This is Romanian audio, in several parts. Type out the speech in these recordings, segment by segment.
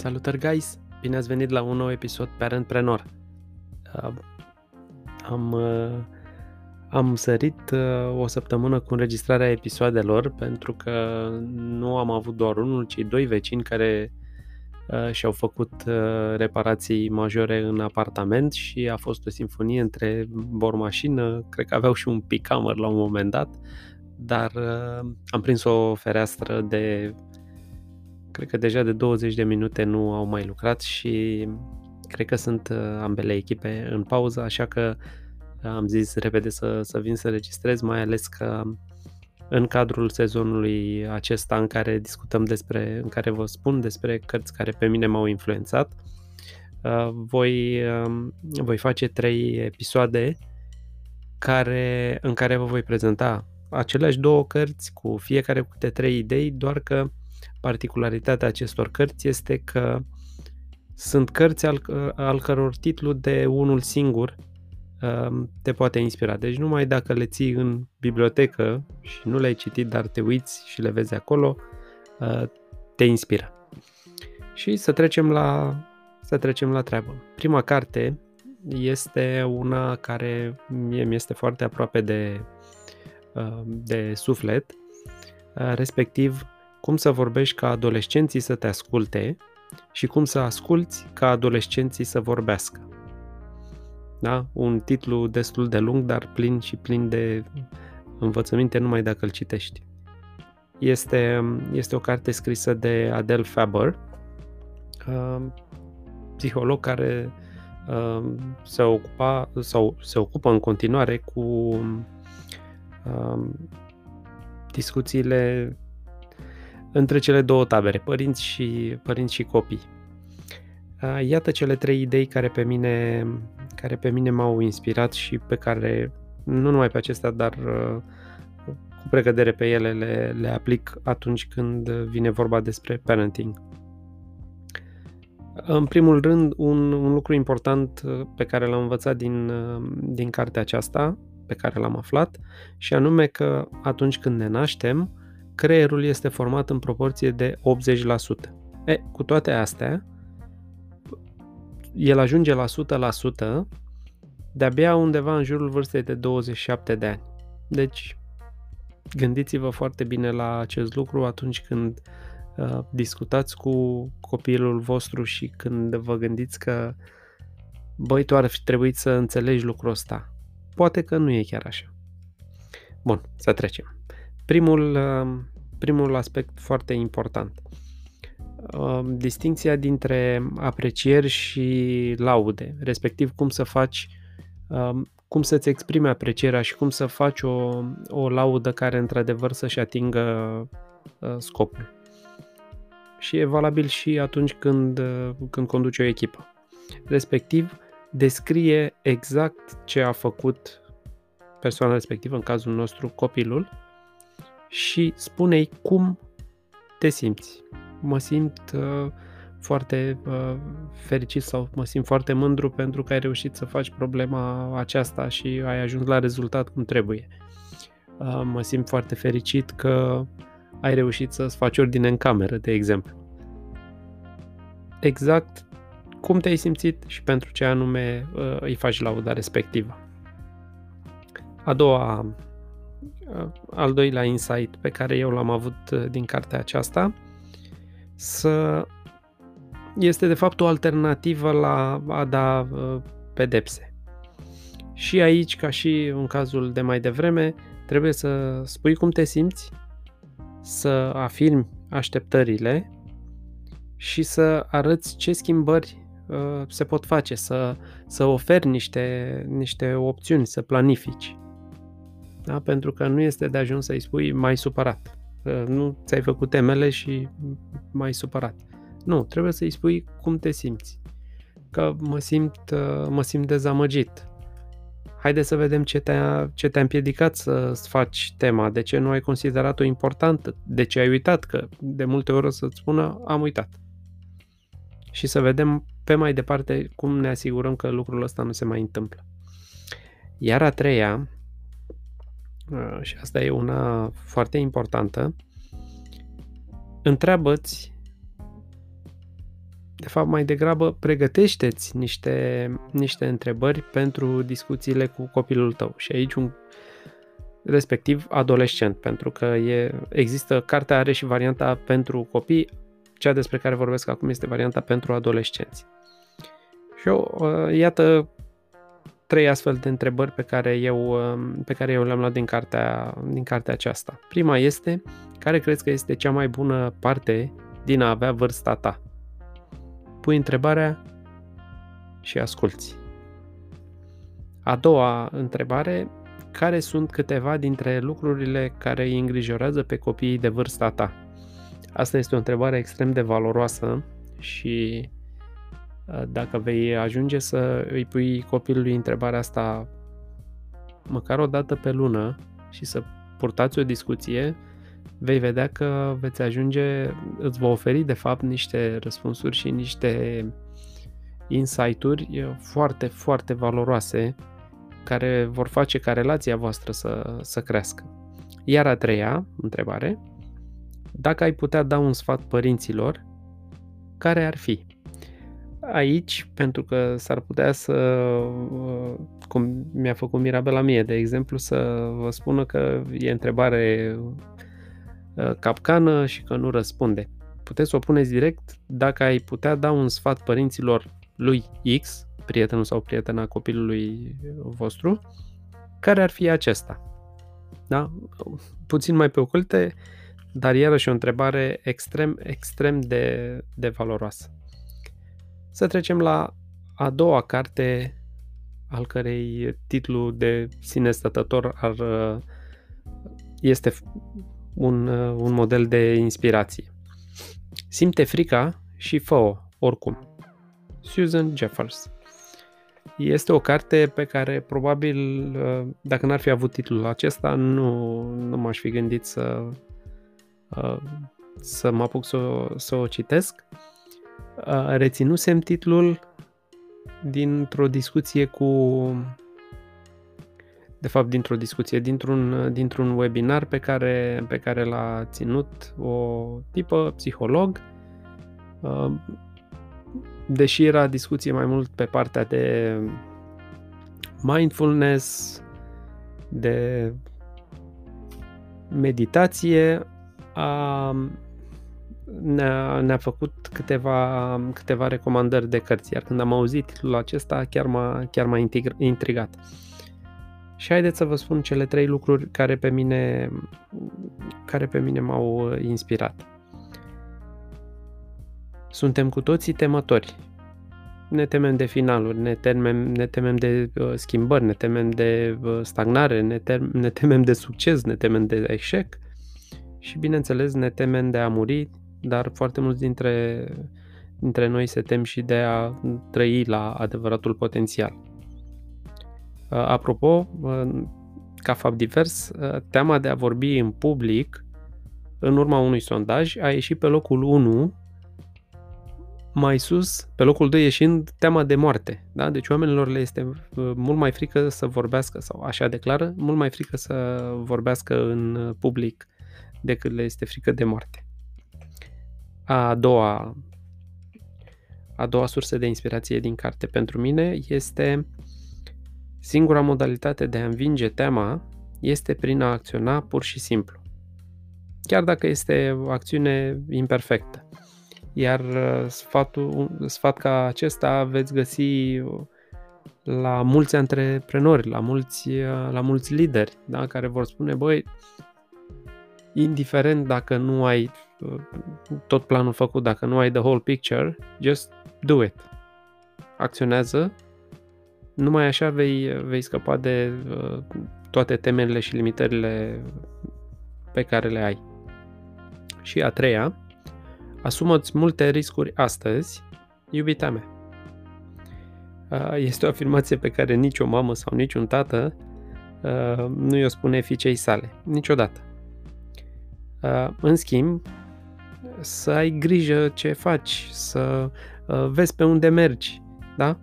Salutări, guys! Bine ați venit la un nou episod Parentpreneur. Uh, am, uh, am sărit uh, o săptămână cu înregistrarea episoadelor pentru că nu am avut doar unul, ci doi vecini care uh, și-au făcut uh, reparații majore în apartament și a fost o sinfonie între bormașină, cred că aveau și un picamăr la un moment dat, dar uh, am prins o fereastră de cred că deja de 20 de minute nu au mai lucrat și cred că sunt uh, ambele echipe în pauză, așa că am zis repede să, să vin să registrez, mai ales că în cadrul sezonului acesta în care discutăm despre, în care vă spun despre cărți care pe mine m-au influențat, uh, voi, um, voi face trei episoade care, în care vă voi prezenta aceleași două cărți cu fiecare cu câte trei idei, doar că Particularitatea acestor cărți este că sunt cărți al, al căror titlu de unul singur um, te poate inspira. Deci numai dacă le ții în bibliotecă și nu le-ai citit, dar te uiți și le vezi acolo, uh, te inspiră. Și să trecem la, să trecem la treabă. Prima carte este una care mie mi este foarte aproape de, uh, de suflet, uh, respectiv cum să vorbești ca adolescenții să te asculte și cum să asculți ca adolescenții să vorbească. Da? Un titlu destul de lung, dar plin și plin de învățăminte numai dacă îl citești. Este, este o carte scrisă de Adele Faber, uh, psiholog care uh, se, ocupa, sau se ocupă în continuare cu uh, discuțiile între cele două tabere, părinți și, părinți și copii. Iată cele trei idei care pe mine, care pe mine m-au inspirat și pe care, nu numai pe acestea, dar cu pregădere pe ele le, le aplic atunci când vine vorba despre parenting. În primul rând, un, un lucru important pe care l-am învățat din, din cartea aceasta, pe care l-am aflat, și anume că atunci când ne naștem, creierul este format în proporție de 80%. E, cu toate astea, el ajunge la 100% de-abia undeva în jurul vârstei de 27 de ani. Deci, gândiți-vă foarte bine la acest lucru atunci când uh, discutați cu copilul vostru și când vă gândiți că băi, tu ar fi trebuit să înțelegi lucrul ăsta. Poate că nu e chiar așa. Bun, să trecem. Primul, uh, primul aspect foarte important. Uh, distinția dintre aprecieri și laude, respectiv cum să faci, uh, cum să-ți exprime aprecierea și cum să faci o, o laudă care într-adevăr să-și atingă scopul. Și e valabil și atunci când, când conduci o echipă. Respectiv, descrie exact ce a făcut persoana respectivă, în cazul nostru copilul, și spune-i cum te simți. Mă simt uh, foarte uh, fericit sau mă simt foarte mândru pentru că ai reușit să faci problema aceasta și ai ajuns la rezultat cum trebuie. Uh, mă simt foarte fericit că ai reușit să-ți faci ordine în cameră, de exemplu. Exact cum te-ai simțit și pentru ce anume uh, îi faci lauda respectivă. A doua al doilea insight pe care eu l-am avut uh, din cartea aceasta, să este de fapt o alternativă la a da uh, pedepse. Și aici, ca și în cazul de mai devreme, trebuie să spui cum te simți, să afirmi așteptările și să arăți ce schimbări uh, se pot face, să, să oferi niște, niște opțiuni, să planifici. Da? Pentru că nu este de ajuns să-i spui mai supărat. Nu ți-ai făcut temele și mai supărat. Nu, trebuie să-i spui cum te simți. Că mă simt, mă simt dezamăgit. Haide să vedem ce te-a, ce te-a împiedicat să faci tema, de ce nu ai considerat-o importantă, de ce ai uitat, că de multe ori o să-ți spună am uitat. Și să vedem pe mai departe cum ne asigurăm că lucrul ăsta nu se mai întâmplă. Iar a treia, Uh, și asta e una foarte importantă, întreabă-ți de fapt, mai degrabă pregătește-ți niște, niște întrebări pentru discuțiile cu copilul tău. Și aici un respectiv adolescent, pentru că e, există, cartea are și varianta pentru copii, cea despre care vorbesc acum este varianta pentru adolescenți. Și eu, uh, iată trei astfel de întrebări pe care eu, um, pe care eu le-am luat din cartea, din cartea aceasta. Prima este, care crezi că este cea mai bună parte din a avea vârsta ta? Pui întrebarea și asculți. A doua întrebare, care sunt câteva dintre lucrurile care îi îngrijorează pe copiii de vârsta ta? Asta este o întrebare extrem de valoroasă și uh, dacă vei ajunge să îi pui copilului întrebarea asta măcar o dată pe lună și să purtați o discuție, vei vedea că veți ajunge, îți va oferi de fapt niște răspunsuri și niște insight-uri foarte, foarte valoroase care vor face ca relația voastră să, să crească. Iar a treia întrebare, dacă ai putea da un sfat părinților, care ar fi? Aici, pentru că s-ar putea să, cum mi-a făcut Mirabela mie, de exemplu, să vă spună că e întrebare uh, capcană și că nu răspunde. Puteți să o puneți direct dacă ai putea da un sfat părinților lui X, prietenul sau prietena copilului vostru, care ar fi acesta? Da? Puțin mai pe oculte, dar iarăși o întrebare extrem, extrem de, de valoroasă. Să trecem la a doua carte al cărei titlu de sine stătător ar, este un, un model de inspirație. Simte frica și fă-o oricum. Susan Jeffers este o carte pe care probabil, uh, dacă n-ar fi avut titlul acesta, nu, nu m-aș fi gândit să, uh, să mă apuc să, o, să o citesc. Uh, reținusem titlul dintr-o discuție cu de fapt dintr-o discuție, dintr-un, dintr-un webinar pe care, pe care l-a ținut o tipă psiholog. Deși era discuție mai mult pe partea de mindfulness, de meditație, a, ne-a, ne-a făcut câteva, câteva recomandări de cărți, iar când am auzit titlul acesta chiar m-a, chiar m-a intrigat. Și haideți să vă spun cele trei lucruri care pe mine, care pe mine m-au inspirat. Suntem cu toții temători. Ne temem de finaluri, ne temem, ne temem de uh, schimbări, ne temem de uh, stagnare, ne, tem, ne temem de succes, ne temem de eșec și, bineînțeles, ne temem de a muri, dar foarte mulți dintre, dintre noi se tem și de a trăi la adevăratul potențial. Uh, apropo, uh, ca fapt divers, uh, teama de a vorbi în public în urma unui sondaj a ieșit pe locul 1 mai sus, pe locul 2 ieșind, teama de moarte. Da? Deci oamenilor le este uh, mult mai frică să vorbească, sau așa declară, mult mai frică să vorbească în uh, public decât le este frică de moarte. A doua, a doua sursă de inspirație din carte pentru mine este singura modalitate de a învinge teama este prin a acționa pur și simplu. Chiar dacă este o acțiune imperfectă. Iar uh, sfatul, sfat ca acesta veți găsi la mulți antreprenori, la mulți, uh, la mulți lideri, da? care vor spune, băi, indiferent dacă nu ai uh, tot planul făcut, dacă nu ai the whole picture, just do it. Acționează. Numai așa vei, vei scăpa de toate temerile și limitările pe care le ai. Și a treia, Asumă-ți multe riscuri astăzi, iubita mea. Este o afirmație pe care nicio mamă sau niciun tată nu i-o spune fiicei sale. Niciodată. În schimb, să ai grijă ce faci, să vezi pe unde mergi, da?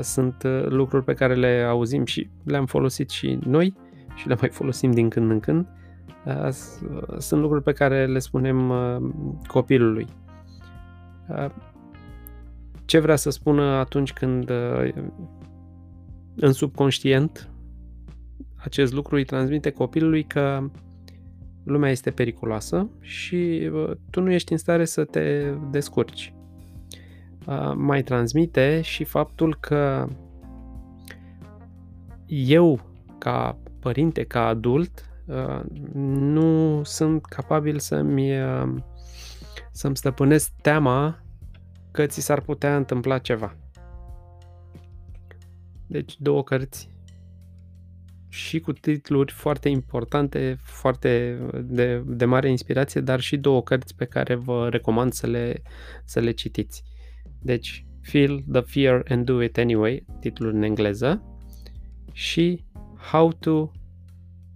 Sunt lucruri pe care le auzim și le-am folosit și noi și le mai folosim din când în când Uh, sunt lucruri pe care le spunem uh, copilului. Uh, ce vrea să spună atunci când uh, în subconștient acest lucru îi transmite copilului că lumea este periculoasă și uh, tu nu ești în stare să te descurci. Uh, mai transmite și faptul că eu, ca părinte, ca adult, nu sunt capabil să-mi, să-mi stăpânesc teama că ți s-ar putea întâmpla ceva. Deci două cărți și cu titluri foarte importante, foarte de, de mare inspirație, dar și două cărți pe care vă recomand să le, să le citiți. Deci, Feel the Fear and Do It Anyway, titlul în engleză, și How to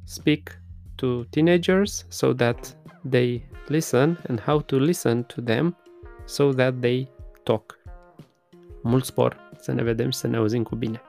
Speak to Teenagers so that they listen and How to Listen to Them so that they talk. Mult spor, să ne vedem și să ne auzim cu bine!